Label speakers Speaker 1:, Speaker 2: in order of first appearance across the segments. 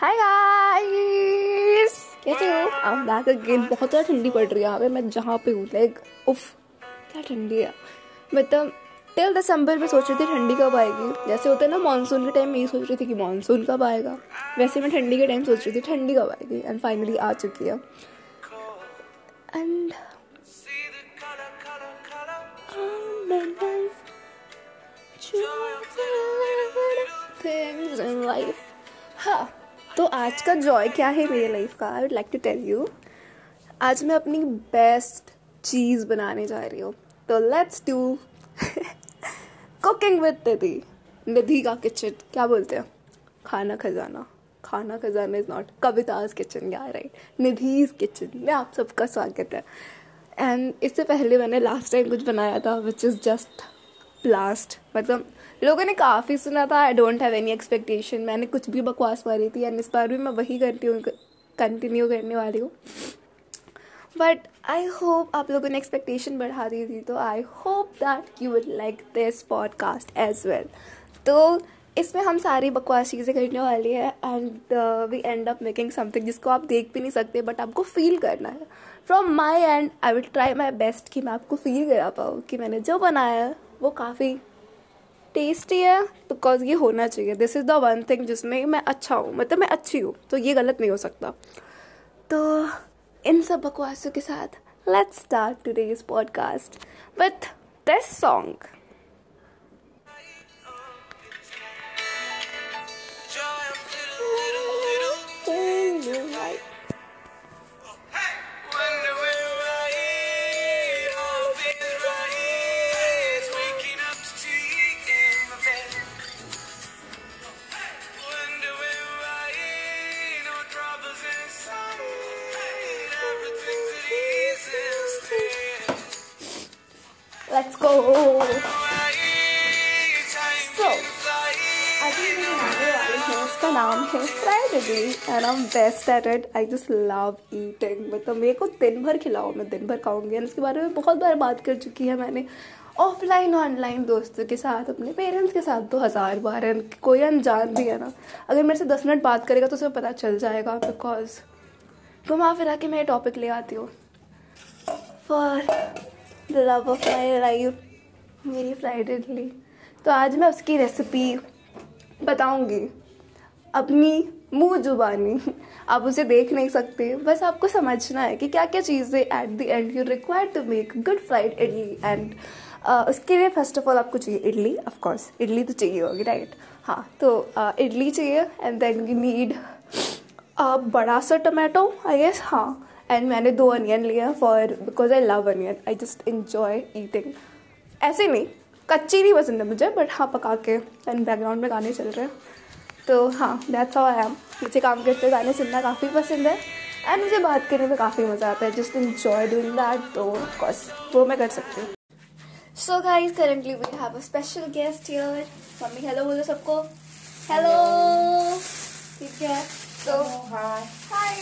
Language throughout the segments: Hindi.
Speaker 1: हाय गाइस कैसे हो? आई एम बैक अगेन बहुत ज़्यादा ठंडी पड़ रही है यहाँ पे। मैं जहाँ पे हूँ लाइक उफ क्या ठंडी है। मतलब टिल दिसंबर में सोच रही थी ठंडी कब आएगी। जैसे होता है ना मानसून के टाइम में ये सोच रही थी कि मानसून कब आएगा। वैसे मैं ठंडी के टाइम सोच रही थी ठंडी कब आएगी। एंड फाइनली आ चुकी है। And things in life. हाँ तो आज का जॉय क्या है मेरी लाइफ का? I would like to tell you आज मैं अपनी बेस्ट चीज़ बनाने जा रही हूँ। तो let's do cooking with Nidhi Nidhi का किचन क्या बोलते हैं? Khana Khazana. Khana Khazana is not Kavita's kitchen या राइट निधिज किचन में आप सबका स्वागत है। एंड इससे पहले मैंने लास्ट टाइम कुछ बनाया था विच इज़ जस्ट ब्लास्ट मतलब लोगों ने काफ़ी सुना था I don't have any expectation मैंने कुछ भी बकवास मारी थी एंड इस बार भी मैं वही करती हूँ कंटिन्यू करने वाली हूँ। बट आई होप आप लोगों ने एक्सपेक्टेशन बढ़ा दी थी तो I hope that you would like this podcast as well तो इसमें हम सारी बकवास चीज़ें करने वाली है and we end up making something जिसको आप देख भी नहीं सकते बट आपको फील करना है। From my and I will try my best कि मैं आपको फील करा पाऊँ, कि मैंने जो बनाया वो काफ़ी टेस्टी है बिकॉज़ ये होना चाहिए। This is the one thing जिसमें मैं अच्छा हूँ। मतलब मैं अच्छी हूँ तो ये गलत नहीं हो सकता। तो इन सब बकवासों के साथ let's start today's podcast with this song हूँ उसका नाम है fried and I am best at it I just love eating मतलब मेरे को दिन भर खिलाओ मैं दिन भर खाऊँगी एंड इसके बारे में बहुत बार बात कर चुकी है मैंने ऑफलाइन ऑनलाइन दोस्तों के साथ, अपने पेरेंट्स के साथ तो हज़ार बार है कोई अनजान भी है ना। अगर मेरे से दस मिनट बात करेगा तो उसे पता चल जाएगा बिकॉज़ घुमा फिरा के मैं टॉपिक ले आती हूँ। For the love of my life मेरी फ्राइड तो आज मैं उसकी रेसिपी बताऊँगी। अपनी मुँह जुबानी। आप उसे देख नहीं सकते। बस आपको समझना है कि क्या क्या चीज़ें at the end you require to make good fried idli and उसके लिए फ़र्स्ट ऑफ़ ऑल आपको चाहिए इडली ऑफ़ कोर्स इडली तो चाहिए होगी राइट हाँ तो इडली चाहिए एंड देन यू नीड बड़ा सा टमाटो आई गेस हाँ. एंड मैंने दो अनियन लिया for because I love onion I just enjoy eating ऐसे नहीं, कच्ची नहीं पसंद है मुझे बट हाँ पका के एंड बैकग्राउंड में गाने चल रहे हैं। तो हाँ दैट्स हाउ आई एम मुझे काम करते गाने सुनना काफ़ी पसंद है एंड मुझे बात करने में काफ़ी मज़ा आता है. जस्ट इन्जॉय डूइंग दैट तो ऑफकोर्स वो मैं कर सकती हूँ. So guys currently we have a special guest here mummy hello बोलो सबको. हेलो ठीक है. तो हाय हाय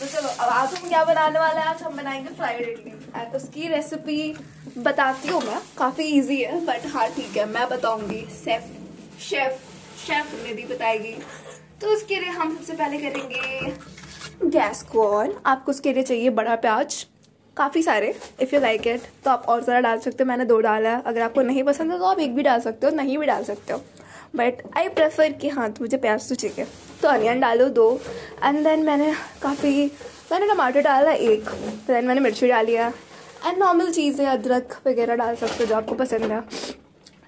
Speaker 1: तो चलो अब आज हम क्या बनाने वाले हैं? आज हम बनाएँगे फ्राइड इडली. तो उसकी रेसिपी बताती हूँ मैं. काफ़ी इजी है बट हाँ ठीक है मैं बताऊँगी. सेफ़ शेफ शेफ निधि बताएगी। तो उसके लिए हम सबसे पहले करेंगे गैस को ऑन आपको उसके लिए चाहिए बड़ा प्याज, काफ़ी सारे इफ़ यू लाइक इट तो आप और ज़रा डाल सकते हो, मैंने दो डाला है। अगर आपको नहीं पसंद है तो आप एक भी डाल सकते हो, नहीं भी डाल सकते हो। बट आई प्रेफर कि हाँ तो मुझे प्याज तो चाहिए। तो अनियन डालो दो एंड देन मैंने काफ़ी, मैंने टमाटर डाला एक देन मैंने मिर्ची डाली है। एंड नॉर्मल चीज़ें, अदरक वगैरह डाल सकते हो जो आपको पसंद है।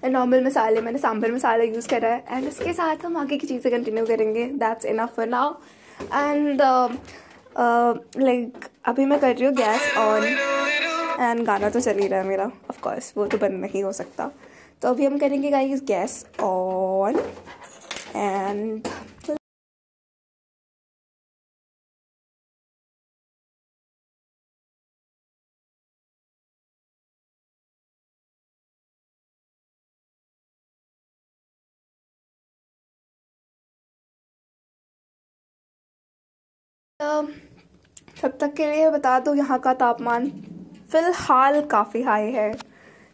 Speaker 1: नॉर्मल मसाले मैंने सांभर मसाला यूज़ करा है. एंड इसके साथ हम आगे की चीज़ें कंटिन्यू करेंगे. That's enough for now and like अभी मैं कर रही हूँ गैस ऑन एंड गाना तो चल ही रहा है मेरा. ऑफकोर्स वो तो बंद नहीं हो सकता. तो अभी हम करेंगे गाइस गैस ऑन एंड तब तक के लिए बता दो यहाँ का तापमान। फ़िलहाल काफ़ी हाई है।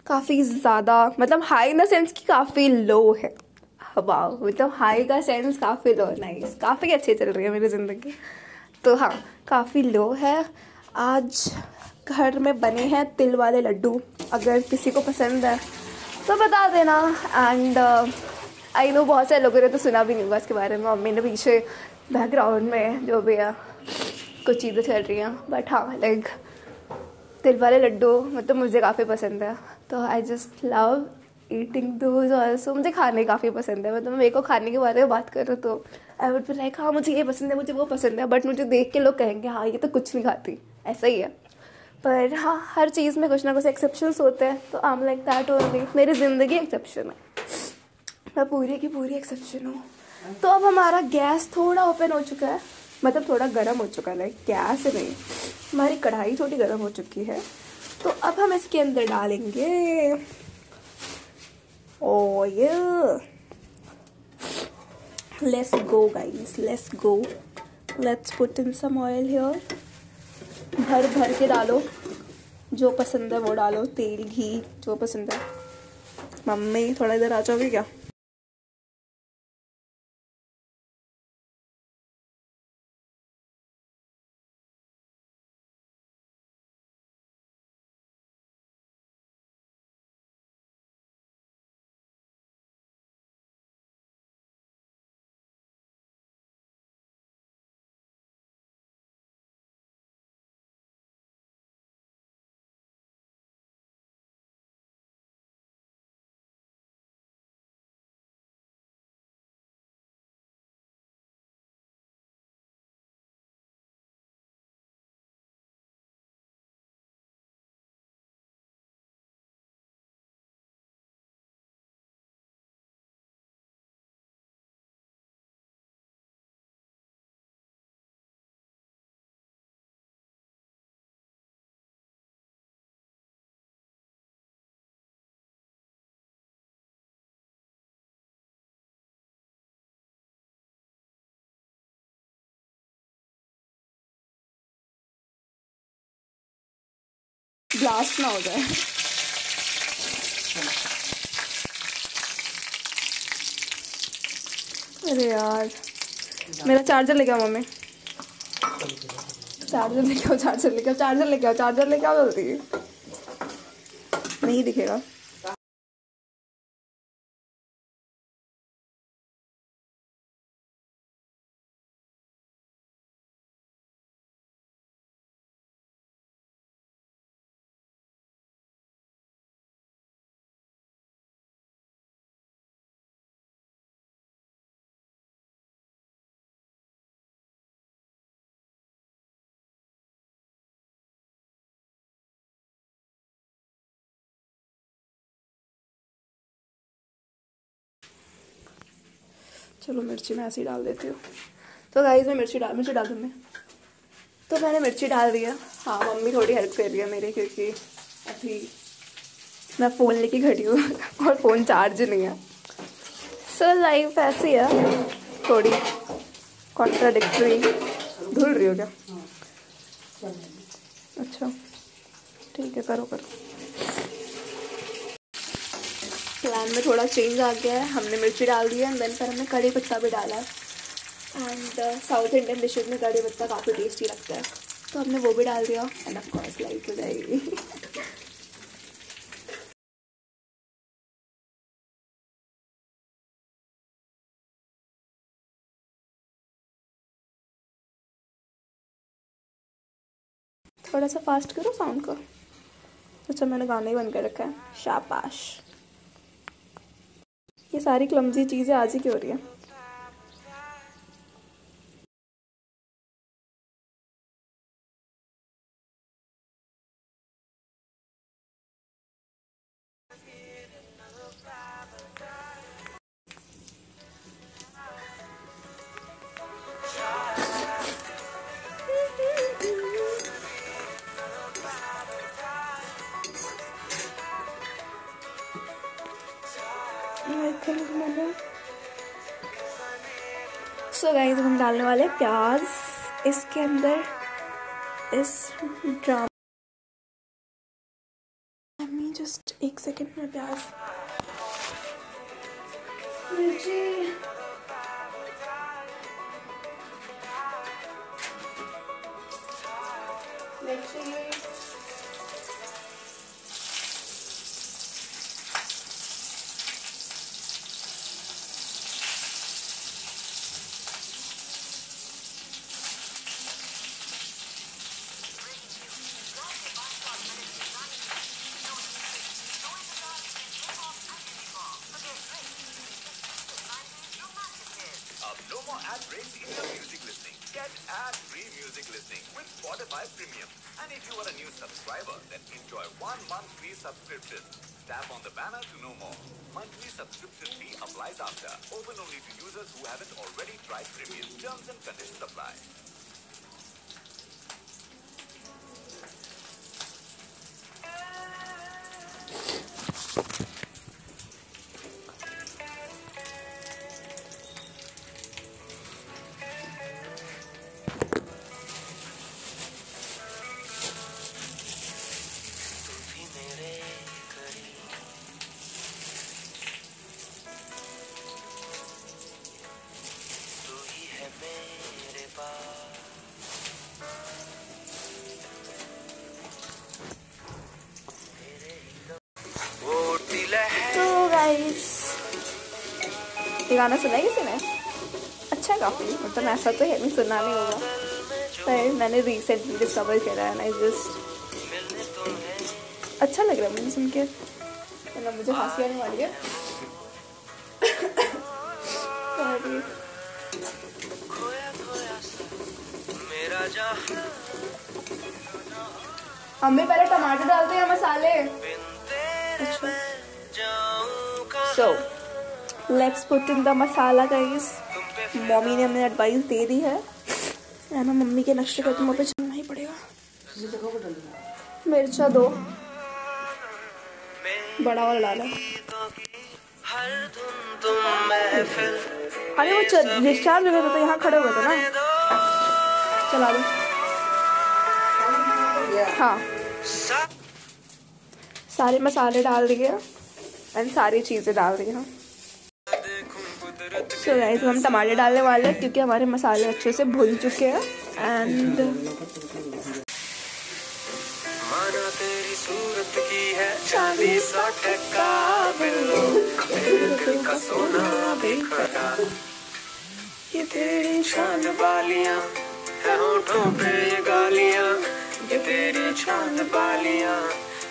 Speaker 1: काफ़ी ज़्यादा मतलब हाई द सेंस कि काफ़ी लो है। वाह मतलब हाई का सेंस काफ़ी लो नाइस काफ़ी अच्छी चल रही है मेरी ज़िंदगी। तो हाँ काफ़ी लो है। आज घर में बने हैं तिल वाले लड्डू। अगर किसी को पसंद है तो बता देना। एंड आई नो बहुत सारे लोगों ने तो सुना भी नहीं हुआ इसके बारे में। मम्मी ने पीछे बैकग्राउंड में जो भी है। कुछ चीज़ें चल रही हैं बट हाँ लाइक तिल वाले लड्डू मतलब मुझे काफ़ी पसंद है। तो I just love eating those also मुझे खाने काफ़ी पसंद है मतलब मेरे को खाने के बारे में बात करो तो आई वुड बी लाइक हाँ मुझे ये पसंद है, मुझे वो पसंद है बट मुझे देख के लोग कहेंगे हाँ ये तो कुछ नहीं खाती। ऐसा ही है। पर हाँ हर चीज़ में कुछ ना कुछ एक्सेप्शंस होते हैं तो आम लाइक दैट ओनली मेरी ज़िंदगी एक्सेप्शन है। मैं पूरी की पूरी एक्सेप्शन हूँ। तो अब हमारा गैस थोड़ा ओपन हो चुका है। मतलब थोड़ा गर्म हो चुका है लाइक गैस नहीं हमारी कढ़ाई थोड़ी गर्म हो चुकी है। तो अब हम इसके अंदर डालेंगे oil let's go guys let's go let's put in some oil here भर भर के डालो। जो पसंद है वो डालो। तेल, घी, जो पसंद है। मम्मी, थोड़ा इधर आ जाओगे क्या? ब्लास्ट ना हो जाए। अरे यार। मेरा चार्जर लेके आओ मम्मी। चार्जर लेके आओ चार्जर लेके आओ चार्जर लेके आओ चार्जर लेके आओ जल्दी। नहीं दिखेगा। चलो मिर्ची मैं ऐसे ही डाल देती हूँ। तो गाइस मैं मिर्ची डाल मिर्ची डाल दूँ मैं? तो मैंने मिर्ची डाल दिया हाँ। मम्मी थोड़ी हेल्प कर रही है मेरी क्योंकि अभी मैं फ़ोन लेके खड़ी हूँ और फ़ोन चार्ज नहीं है। सो लाइफ ऐसी है। थोड़ी कॉन्ट्राडिक्टरी धुल रही हो क्या? अच्छा ठीक है करो करो। प्लान में थोड़ा चेंज आ गया है। हमने मिर्ची डाल दी है एंड देन पर हमने कड़ी पत्ता भी डाला है। एंड साउथ इंडियन डिशेज में कड़ी पत्ता काफ़ी टेस्टी लगता है। तो हमने वो भी डाल दिया एंड ऑफ़ कोर्स लाइक हो जाएगी। थोड़ा सा फास्ट करो साउंड को अच्छा मैंने गाना ही बंद कर रखा है। शाबाश। ये सारी क्लमजी चीज़ें आज ही की हो रही हैं। सो गाइस हम डालने वाले प्याज। इसके अंदर इस ड्राम जस्ट एक सेकेंड में प्याज।
Speaker 2: breaks Premium. And if you are a new subscriber, then enjoy one month free subscription. Tap on the banner to know more. Monthly subscription fee applies after. Open only to users who haven't already tried Premium. Terms and conditions apply.
Speaker 1: ये गाना सुना है किसी ने? अच्छा काफ़ी मतलब ऐसा तो है नहीं सुना नहीं होगा पर मैंने रिसेंटली डिस्कवर करा है ना जस्ट अच्छा लग रहा है मुझे सुन के। मतलब मुझे हँसी आने वाली है। हम भी पहले टमाटर डालते हैं मसाले? अच्छा। So so, let's put in the masala guys mummy ने हमें एडवाइस दे दी है। है ना, मम्मी के नक्शे का तुम्हें चलना ही पड़ेगा। मिर्चा दो। बड़ा वाला डाला। अरे वो डिस्चार्ज हो गया तो यहाँ खड़े हुए थे ना। चला दो। हाँ। सारे मसाले डाल दिए। एंड सारी चीज़ें डाल दी, हैं। सो गाइस हम टमाटर डालने वाले हैं क्योंकि हमारे मसाले अच्छे से भून चुके हैं। एंड ये तेरी चाँद बालियाँ है होठों पे ये तेरी चाँद बालियाँ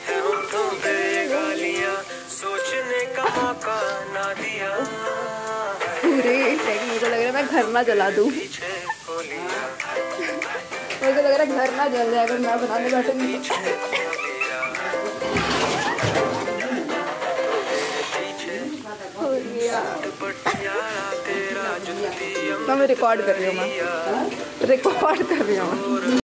Speaker 1: है होठों पे गालियाँ। सोचने का मौका ना दिया। पूरे मुझे लग रहा है मैं घर ना जला दूँ। मुझे लग रहा है घर ना जल जाए, अगर मैं बनाने बैठूँगी मैं रिकॉर्ड कर रही हूँ मैं रिकॉर्ड कर रही हूँ।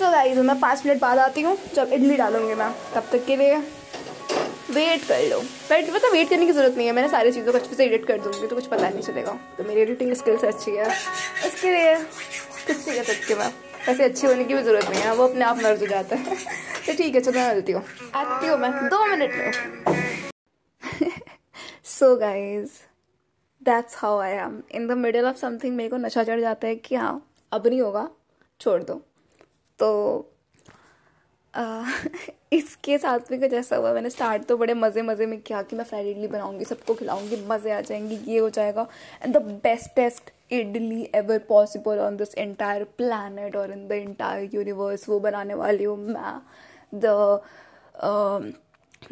Speaker 1: सो गाइस मैं पाँच मिनट बाद आती हूँ, जब इडली डालूँगी मैं, तब तक के लिए वेट कर लो। वेट मतलब वेट करने की ज़रूरत नहीं है, मैंने सारी चीज़ों को अच्छे से एडिट कर दूँगी तो कुछ पता नहीं चलेगा। तो मेरी एडिटिंग स्किल्स अच्छी है। इसके लिए कुछ नहीं कर सकती मैं। वैसे अच्छी होने की भी ज़रूरत नहीं है, वो अपने आप मर्ज हो जाता है। तो ठीक है, चलो मैं मिलती हूँ। आती हूँ मैं, दो मिनट में। So guys that's how I am in the middle of something मेरे को नशा चढ़ जाता है कि हाँ अब नहीं होगा, छोड़ दो। तो आ, इसके साथ में कुछ ऐसा हुआ। मैंने स्टार्ट तो बड़े मज़े मज़े में किया कि मैं फ्राइड इडली बनाऊँगी सबको खिलाऊँगी मज़े आ जाएँगे ये हो जाएगा। And the bestest idli ever possible on this entire planet और इन द एंटायर यूनिवर्स वो बनाने वाली हूँ मैं। The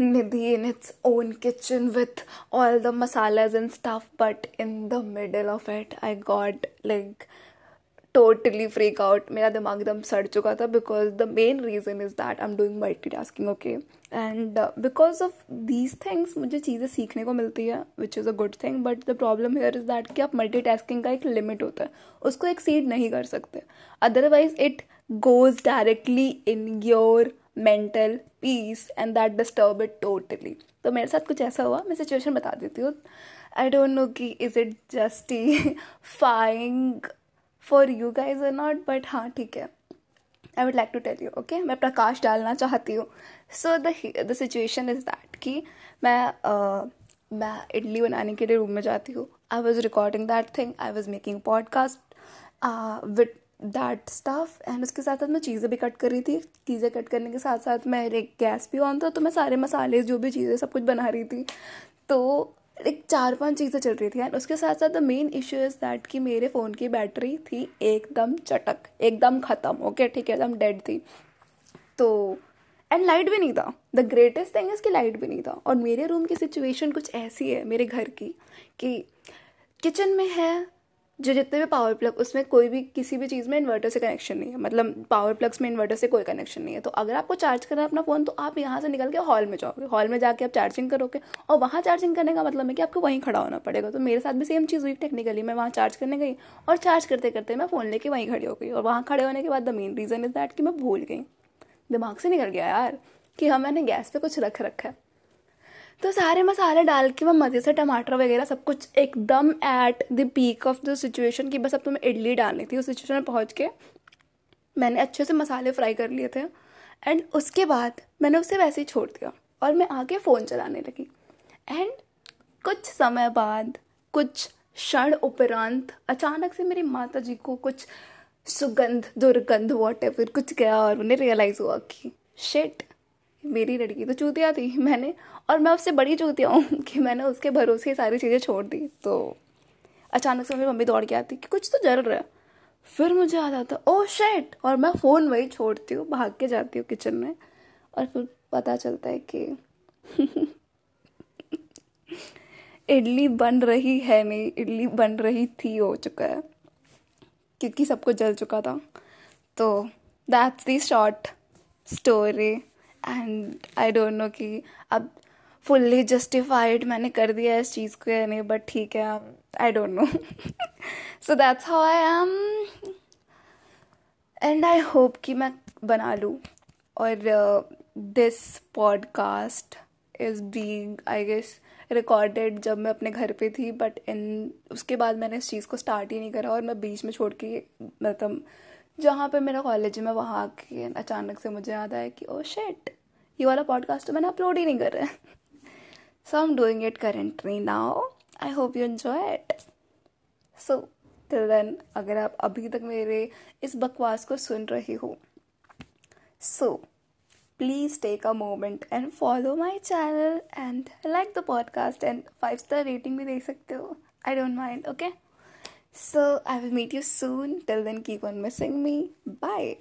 Speaker 1: Nidhi in its own kitchen with all the masalas and stuff, but in the middle of it, I got like totally freak out मेरा दिमाग एकदम सड़ चुका था because the main reason is that I am doing multi tasking okay and because of these things मुझे चीज़ें सीखने को मिलती है which is a good thing but the problem here is that कि आप मल्टी टास्किंग का एक लिमिट होता है। उसको एक्सीड नहीं कर सकते। Otherwise it goes directly in your mental peace and that disturb it totally तो मेरे साथ कुछ ऐसा हुआ, मैं सिचुएशन बता देती हूँ। आई डोंट नो कि is it justifying for you guys are not but हाँ ठीक है. I would like to tell you okay मैं प्रकाश डालना चाहती हूँ. So the situation is that कि मैं uh, मैं इडली बनाने के लिए रूम में जाती हूँ. I was recording that thing I was making podcast with that staff and उसके साथ साथ मैं चीज़ें भी कट कर रही थी. चीज़ें कट करने के साथ साथ मेरे गैस भी ऑन था तो मैं सारे मसाले जो भी चीज़ें सब कुछ बना रही थी. तो एक चार पाँच चीज़ें चल रही थी एंड उसके साथ साथ the main issue is that कि मेरे फ़ोन की बैटरी थी एकदम चटक, एकदम ख़त्म ओके ठीक है, एकदम डेड थी। तो एंड लाइट भी नहीं था। द ग्रेटेस्ट थिंग इज़ कि लाइट भी नहीं था। और मेरे रूम की सिचुएशन कुछ ऐसी है, मेरे घर की, कि किचन में है जो जितने भी पावर प्लग उसमें कोई भी किसी भी चीज़ में इन्वर्टर से कनेक्शन नहीं है। मतलब पावर प्लग्स में इन्वर्टर से कोई कनेक्शन नहीं है। तो अगर आपको चार्ज करना है अपना फ़ोन तो आप यहाँ से निकल के हॉल में जाओगे। हॉल में जाके आप चार्जिंग करोगे। और वहाँ चार्जिंग करने का मतलब है कि आपको वहीं खड़ा होना पड़ेगा। तो मेरे साथ भी सेम चीज़ हुई टेक्निकली मैं वहाँ चार्ज करने गई और चार्ज करते करते मैं फ़ोन लेके वहीं खड़ी हो गई। और वहाँ खड़े होने के बाद the main reason is that कि मैं भूल गई। दिमाग से निकल गया यार कि हाँ मैंने गैस पर कुछ रख रखा है। तो सारे मसाले डाल के मैं मज़े से टमाटर वगैरह सब कुछ एकदम at the peak of the situation की बस अब तुम्हें इडली डालनी थी, उस सिचुएशन में पहुँच के मैंने अच्छे से मसाले फ्राई कर लिए थे। एंड उसके बाद मैंने उसे वैसे ही छोड़ दिया और मैं आगे फ़ोन चलाने लगी। एंड कुछ समय बाद, कुछ क्षण उपरांत अचानक से मेरी माता जी को कुछ सुगंध, दुर्गंध वॉट कुछ गया और उन्हें रियलाइज़ हुआ कि शेट मेरी लड़की। तो चूतिया थी मैंने और मैं उससे बड़ी चूतिया हूँ कि मैंने उसके भरोसे ही सारी चीज़ें छोड़ दी। तो अचानक से मेरी मम्मी दौड़ के आती कि कुछ तो जल रहा है। फिर मुझे याद आता ओ शेट और मैं फ़ोन वही छोड़ती हूँ, भाग के जाती हूँ किचन में। और फिर पता चलता है कि इडली बन रही है नहीं, इडली बन रही थी, हो चुका है। क्योंकि सब कुछ जल चुका था। तो that's the short story and I don't know कि अब फुल्ली जस्टिफाइड मैंने कर दिया इस चीज़ को नहीं बट ठीक है I don't know so that's how I am and I hope कि मैं बना लूँ. और this podcast is being I guess recorded जब मैं अपने घर पे थी बट इन उसके बाद मैंने इस चीज़ को स्टार्ट ही नहीं करा और मैं बीच में छोड़ के मतलब जहाँ पे मेरा कॉलेज मैं वहाँ आके अचानक से मुझे याद आया कि ओ oh शेट ये वाला पॉडकास्ट तो मैंने अपलोड ही नहीं कर रहा so I am doing it currently now I hope you enjoy it so till then अगर आप अभी तक मेरे इस बकवास को सुन रहे हो so please take a moment and follow my channel and like the podcast and five star rating भी दे सकते हो. I don't mind okay So I will meet you soon. Till then, keep on missing me. Bye.